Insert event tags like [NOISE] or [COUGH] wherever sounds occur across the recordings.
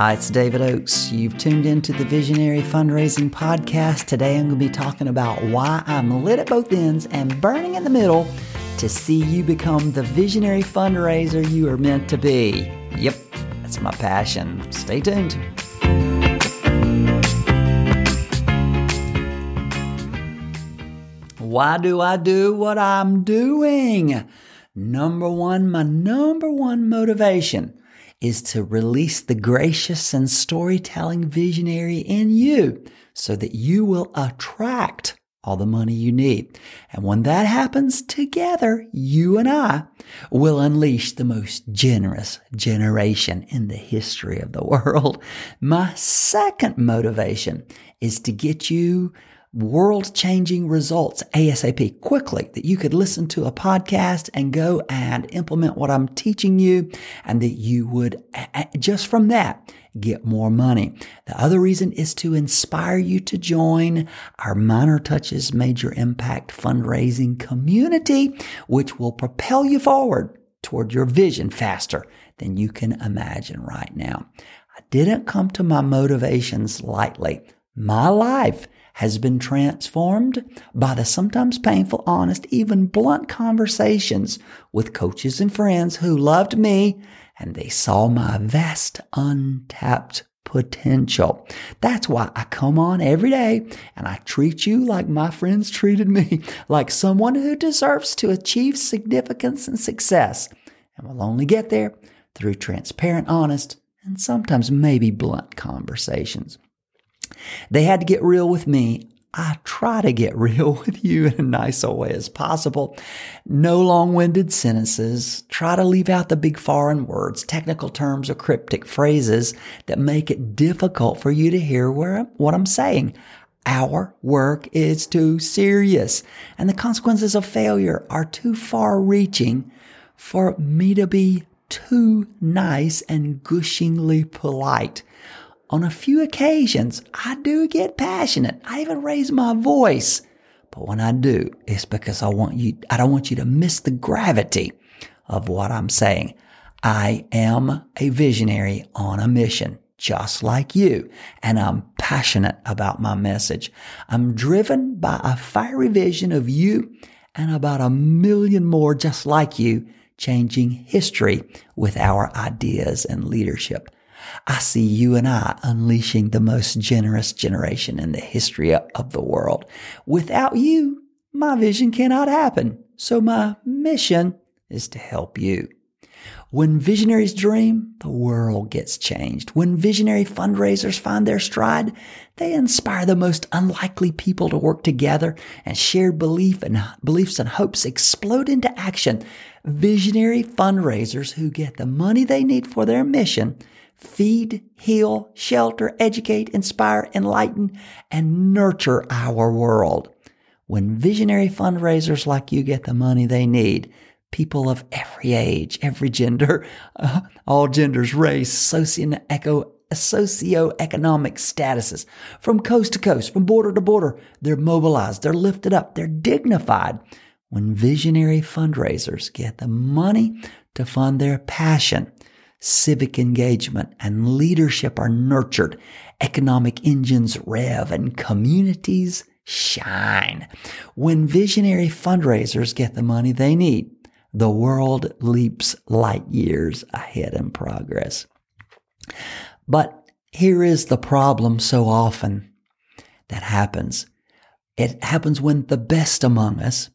Hi, it's David Oaks. You've tuned into the Visionary Fundraising Podcast. Today I'm going to be talking about why I'm lit at both ends and burning in the middle to see you become the visionary fundraiser you are meant to be. Yep, that's my passion. Stay tuned. Why do I do what I'm doing? Number one, my number one motivation is to release the gracious and storytelling visionary in you so that you will attract all the money you need. And when that happens together, you and I will unleash the most generous generation in the history of the [LAUGHS] world. My second motivation is to get you world changing results ASAP quickly that you could listen to a podcast and go and implement what I'm teaching you and that you would just from that get more money. The other reason is to inspire you to join our Minor Touches Major Impact fundraising community, which will propel you forward toward your vision faster than you can imagine right now. I didn't come to my motivations lightly. My life has been transformed by the sometimes painful, honest, even blunt conversations with coaches and friends who loved me and they saw my vast untapped potential. That's why I come on every day and I treat you like my friends treated me, [LAUGHS] like someone who deserves to achieve significance and success. And will only get there through transparent, honest, and sometimes maybe blunt conversations. They had to get real with me. I try to get [LAUGHS] real with you in a nice way as possible. No long-winded sentences. Try to leave out the big foreign words, technical terms, or cryptic phrases that make it difficult for you to hear where, what I'm saying. Our work is too serious and the consequences of failure are too far reaching for me to be too nice and gushingly polite on a few occasions, I do get passionate. I even raise my voice. But when I do, it's because I want you, I don't want you to miss the gravity of what I'm saying. I am a visionary on a mission, just like you, and I'm passionate about my message. I'm driven by a fiery vision of you and about a million more just like you changing history with our ideas and leadership. I see you and I unleashing the most generous generation in the history of the world. Without you, my vision cannot happen. So my mission is to help you. When visionaries dream, the world gets changed. When visionary fundraisers find their stride, they inspire the most unlikely people to work together and shared belief and beliefs and hopes explode into action. Visionary fundraisers who get the money they need for their mission feed, heal, shelter, educate, inspire, enlighten, and nurture our world. When visionary fundraisers like you get the money they need, people of every age, every gender, uh, [LAUGHS] all genders, race, socio-eco, socioeconomic statuses, from coast to coast, from border to border, they're mobilized, they're lifted up, they're dignified. When visionary fundraisers get the money to fund their passion, civic engagement and leadership are nurtured, economic engines rev, and communities shine. When visionary fundraisers get the money they need, the world leaps light years ahead in progress. But here is the problem so often that happens. It happens when the best among us,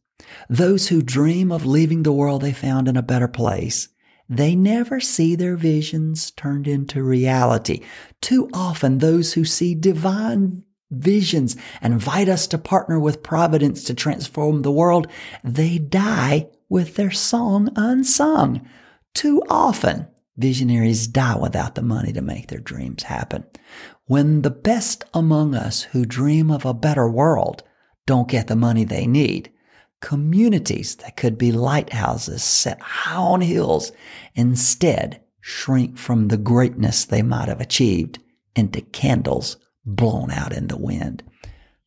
those who dream of leaving the world they found in a better place, they never see their visions turned into reality. Too often, those who see divine visions and invite us to partner with Providence to transform the world, they die with their song unsung. Too often, visionaries die without the money to make their dreams happen. When the best among us who dream of a better world don't get the money they need, communities that could be lighthouses set high on hills instead shrink from the greatness they might have achieved into candles blown out in the wind.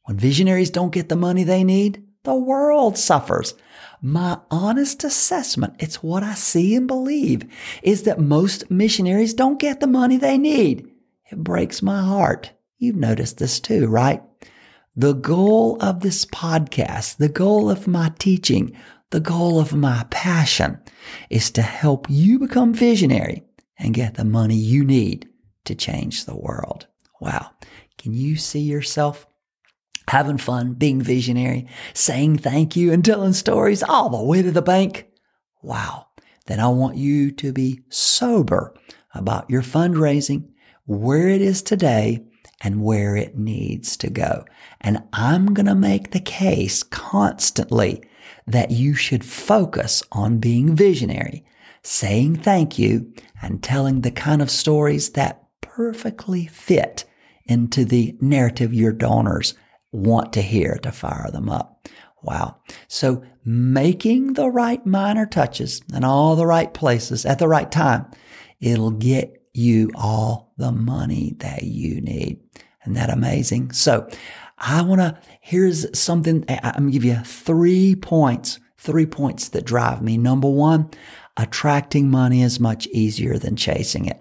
When visionaries don't get the money they need, the world suffers. My honest assessment, it's what I see and believe, is that most missionaries don't get the money they need. it breaks my heart. You've noticed this too, right? The goal of this podcast, the goal of my teaching, the goal of my passion is to help you become visionary and get the money you need to change the world. Wow. Can you see yourself having fun, being visionary, saying thank you and telling stories all the way to the bank? Wow. Then I want you to be sober about your fundraising, where it is today, and where it needs to go. And I'm going to make the case constantly that you should focus on being visionary, saying thank you, and telling the kind of stories that perfectly fit into the narrative your donors want to hear to fire them up. Wow. So making the right minor touches in all the right places at the right time, it'll get you all the money that you need. Isn't that amazing? So I want to, here's something, I'm going to give you three points, three points that drive me. Number one, attracting money is much easier than chasing it.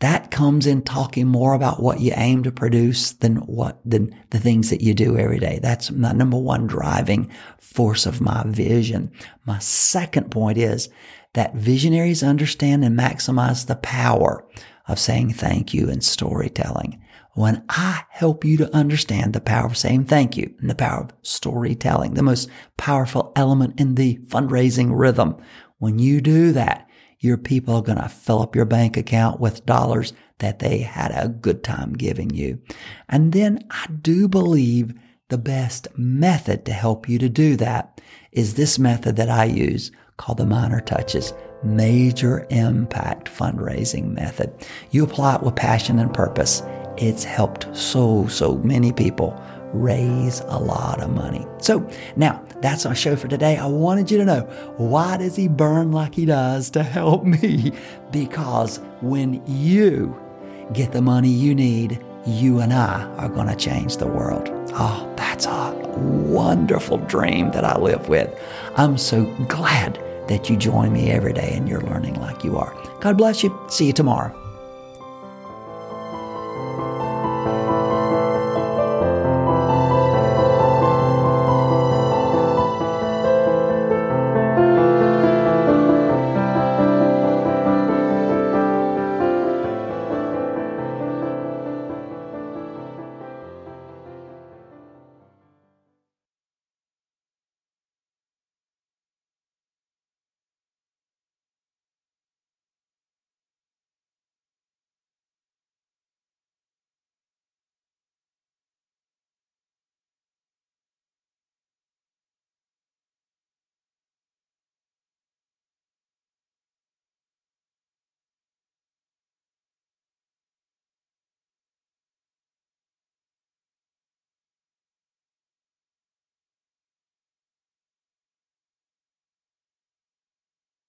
That comes in talking more about what you aim to produce than what, than the things that you do every day. That's my number one driving force of my vision. My second point is that visionaries understand and maximize the power of saying thank you and storytelling. When I help you to understand the power of saying thank you and the power of storytelling, the most powerful element in the fundraising rhythm, when you do that, your people are going to fill up your bank account with dollars that they had a good time giving you. And then I do believe the best method to help you to do that is this method that I use called the minor touches major impact fundraising method. You apply it with passion and purpose. It's helped so, so many people raise a lot of money. So now that's our show for today. I wanted you to know why does he burn like he does to help me? [LAUGHS] Because when you get the money you need, you and I are going to change the world. Oh, that's a wonderful dream that I live with. I'm so glad that you join me every day and you're learning like you are. God bless you. See you tomorrow.